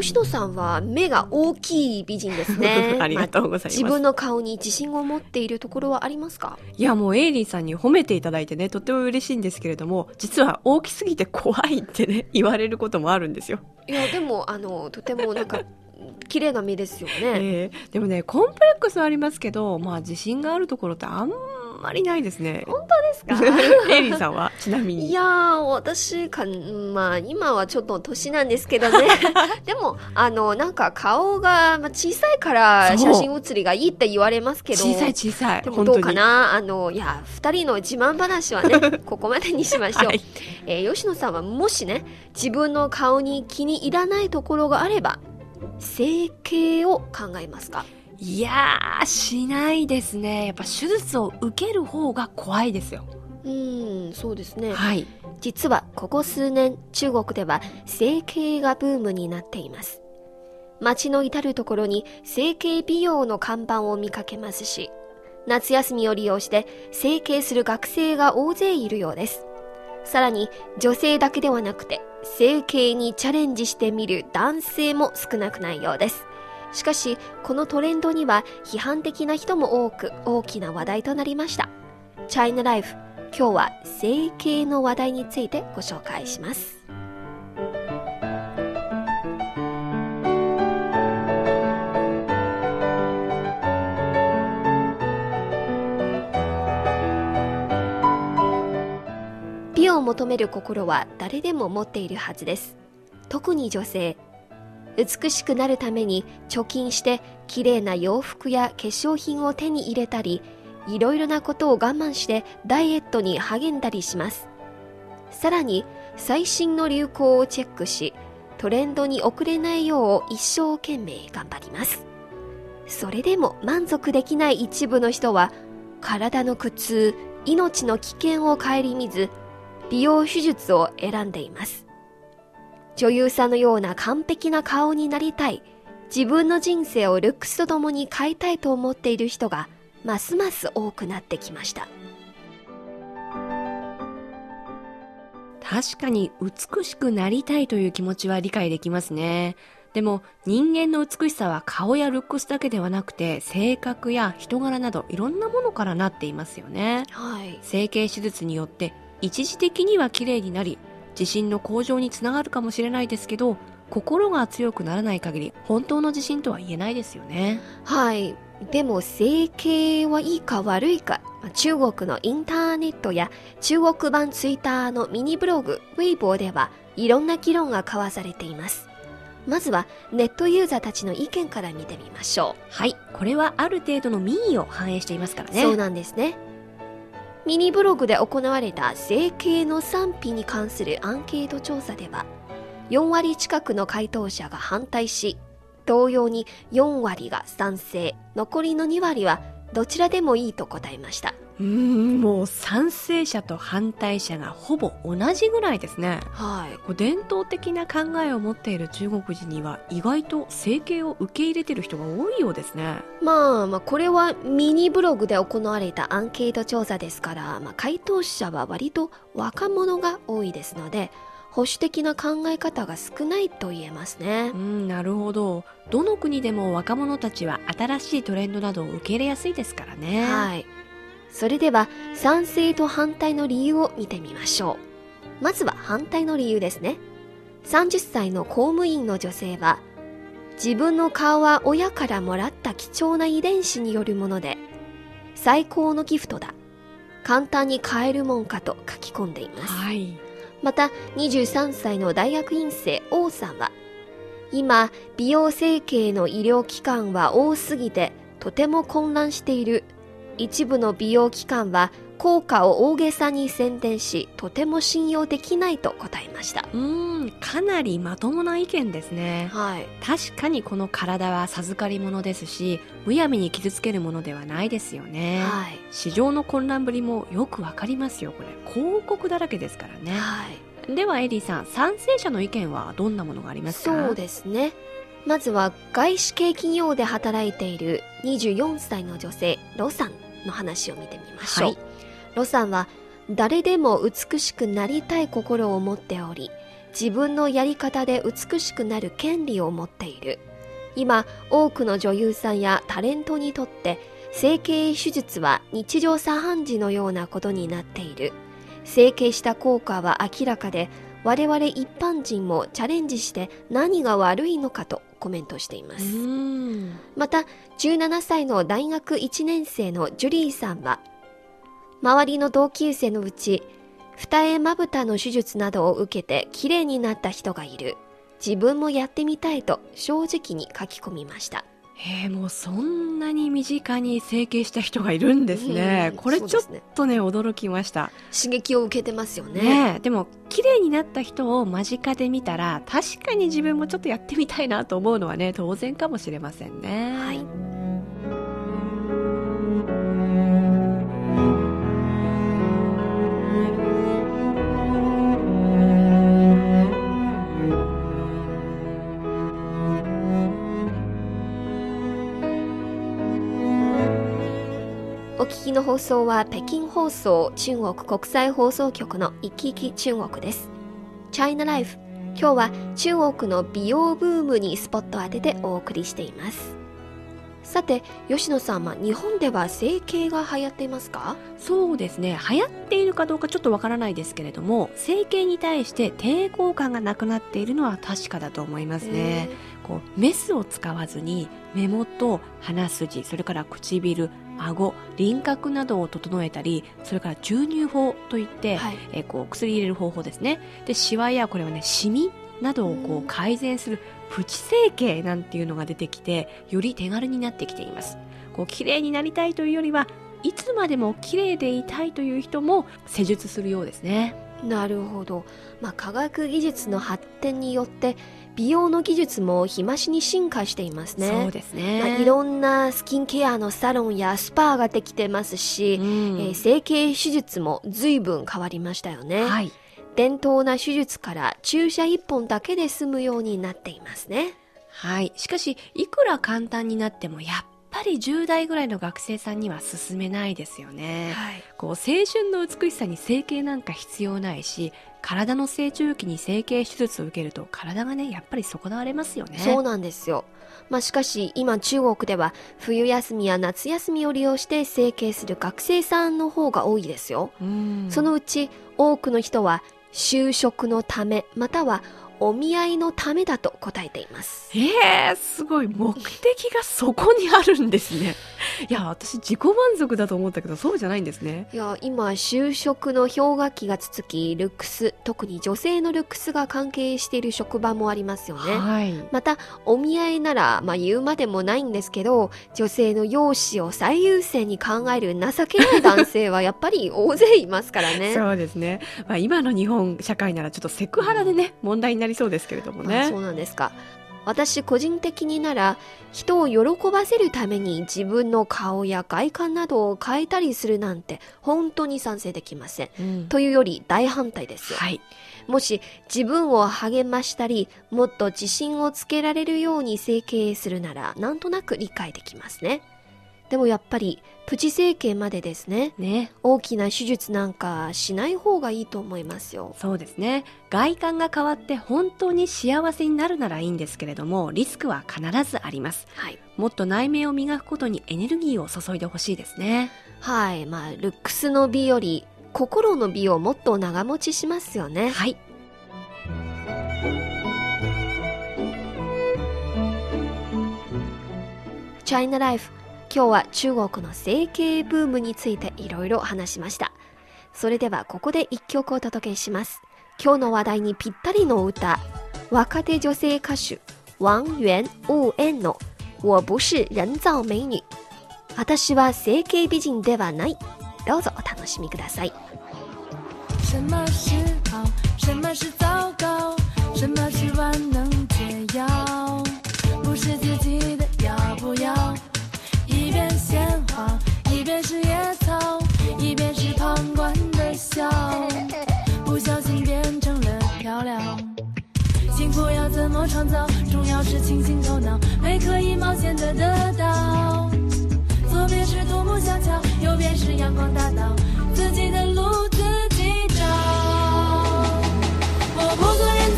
吉野さんは目が大きい美人ですね。ありがとうございます自分の顔に自信を持っているところはありますか？いやもうエイリーさんに褒めていただいてねとっても嬉しいんですけれども実は大きすぎて怖いってね 言われることもあるんですよ。いや、でも、あの、とてもなんか、綺麗な目ですよね。えーでもねコンプレックスはありますけどまあ自信があるところってあんまりないですね。本当ですか？エイリーさんは？ちなみに。いやー、私か、まあ、今はちょっと年なんですけどね。でも、あの、なんか顔がまあ小さいから写真写りがいいって言われますけど。小さい小さいでもどうか本な？あの、いや、二人の自慢話はね、ここまでにしましょう。はいえー吉野さんはもしね、自分の顔に気に入らないところがあれば、整形を考えますか？いやーしないですね。やっぱ手術を受ける方が怖いですよ。うーん、そうですね。はい。実はここ数年中国では整形がブームになっています。街の至る所に整形美容の看板を見かけますし夏休みを利用して整形する学生が大勢いるようです。さらに女性だけではなくて整形にチャレンジしてみる男性も少なくないようですしかしこのトレンドには批判的な人も多く大きな話題となりました。チャイナライフ今日は整形の話題についてご紹介します。美を求める心は誰でも持っているはずです。特に女性。美しくなるために貯金して綺麗な洋服や化粧品を手に入れたりいろいろなことを我慢してダイエットに励んだりします。さらに最新の流行をチェックしトレンドに遅れないよう一生懸命頑張ります。それでも満足できない一部の人は体の苦痛命の危険を顧みず美容手術を選んでいます。女優さんのような完璧な顔になりたい自分の人生をルックスとともに変えたいと思っている人がますます多くなってきました確かに美しくなりたいという気持ちは理解できますね。でも人間の美しさは顔やルックスだけではなくて性格や人柄などいろんなものからなっていますよね。はい整形手術によって一時的には綺麗になり自信の向上につながるかもしれないですけど心が強くならない限り本当の自信とは言えないですよね。はい。でも整形はいいか悪いか、まあ中国のインターネットや中国版ツイッターのミニブログ、ウェイボーではいろんな議論が交わされています。まずはネットユーザーたちの意見から見てみましょはい。これはある程度の民意を反映していますからう。ね。そうなんですね。ミニブログで行われた整形の賛否に関するアンケート調査では、4割近くの回答者が反対し、同様に4割が賛成、残りの2割はどちらでもいいと答えました。うーん、もう賛成者と反対者がほぼ同じぐらいですね。はい。こう伝統的な考えを持っている中国人には意外と整形を受け入れてる人が多いようですね。まあまあ、これはミニブログで行われたアンケート調査ですから、まあ、回答者は割と若者が多いですので、保守的な考え方が少ないと言えますねう。ん、なるほど。どの国でも若者たちは新しいトレンドなどを受け入れやすいですからね。はい。それでは、賛成と反対の理由を見てみましょう。まずは反対の理由ですね。30歳の公務員の女性は、自分の顔は親からもらった貴重な遺伝子によるもので、最高のギフトだ。簡単に買えるもんかと書き込んでいます。はい。また23歳の大学院生王さんは今美容整形の医療機関は多すぎてとても混乱している一部の美容機関は効果を大げさに宣伝しとても信用できないと答えましたうーん、かなりまともな意見ですね。はい確かにこの体は授かり物ですし、むやみに傷つけるものではないですよね。はい市場の混乱ぶりもよくわかりますよ、これ。広告だらけですからね。はいではエリーさん、賛成者の意見はどんなものがありますか？そうですねまずは外資系企業で働いている24歳の女性ロさんの話を見てみましょう、はい。ロさんは誰でも美しくなりたい心を持っており自分のやり方で美しくなる権利を持っている。今多くの女優さんやタレントにとって整形手術は日常茶飯事のようなことになっている。整形した効果は明らかで我々一般人もチャレンジして何が悪いのかとコメントしています。また17歳の大学1年生のジュリーさんは周りの同級生のうち二重まぶたの手術などを受けて綺麗になった人がいる。自分もやってみたいと正直に書き込みましたへえもうそんなに身近に整形した人がいるんですね、これちょっとね、ね、驚きました。刺激を受けてますよね。ねでも綺麗になった人を間近で見たら確かに自分もちょっとやってみたいなと思うのはね当然かもしれませんね。はいきの放送は北京放送中国国際放送局のいきいき中国です。チャイナライフ。今日は中国の美容ブームにスポット当ててお送りしています。さて、吉野さんは日本では整形が流行っていますか？そうですね。流行っているかどうかちょっとわからないですけれども、整形に対して抵抗感がなくなっているのは確かだと思いますね。こうメスを使わずに目元、鼻筋、それから唇、顎輪郭などを整えたりそれから注入法といって、はい、えこう薬入れる方法ですね。でシワやこれはねシミなどをこう改善するプチ整形なんていうのが出てきてより手軽になってきていますこう綺麗になりたいというよりはいつまでも綺麗でいたいという人も施術するようですねなるほど、まあ、科学技術の発展によって美容の技術も日増しに進化していますね。そうですね。まあ、いろんなスキンケアのサロンやスパーができてますし、うん、えー、整形手術も随分変わりましたよね。はい。伝統な手術から注射一本だけで済むようになっていますね。はい。しかし、いくら簡単になってもやっぱり10代ぐらいの学生さんには進めないですよね。はい、こう青春の美しさに整形なんか必要ないし体の成長期に整形手術を受けると体がねやっぱり損なわれますよね。そうなんですよ。まあ、しかし今中国では冬休みや夏休みを利用して整形する学生さんの方が多いですよ。そのうち多くの人は就職のためまたはお見合いのためだと答えています。ええー、すごい。目的がそこにあるんですね。いや、私自己満足だと思ったけど、そうじゃないんですね。いや、今、就職の氷河期が続き、ルックス、特に女性のルックスが関係している職場もありますよね。はい。また、お見合いなら、まあ言うまでもないんですけど、女性の容姿を最優先に考える情けない男性はやっぱり大勢いますからね。そうですね。まあ今の日本社会ならちょっとセクハラでね、問題にななりそうですけれどもね。そうなんですか。私個人的になら人を喜ばせるために自分の顔や外観などを変えたりするなんて本当に賛成できません。うん、というより大反対ですよ。はい、もし自分を励ましたりもっと自信をつけられるように整形するならなんとなく理解できますね。でもやっぱりプチ整形までですね。ね。大きな手術なんかしない方がいいと思いますよ。そうですね。外観が変わって本当に幸せになるならいいんですけれどもリスクは必ずあります、はい、もっと内面を磨くことにエネルギーを注いでほしいですね。はい。まあルックスの美より心の美をもっと長持ちしますよね。はい。チャイナライフ今日は中国の整形ブームについていろいろ話しました。それではここで一曲をお届けします。今日の話題にぴったりの歌、若手女性歌手、王源悟燕の我不是人造美女。私は整形美人ではない。どうぞお楽しみください。什么是好？什么是糟糕？什么是万能解药？不是自己创造重要是清醒头脑没可以冒险的得到。左边是独木小桥右边是阳光大道自己的路自己找。我不做人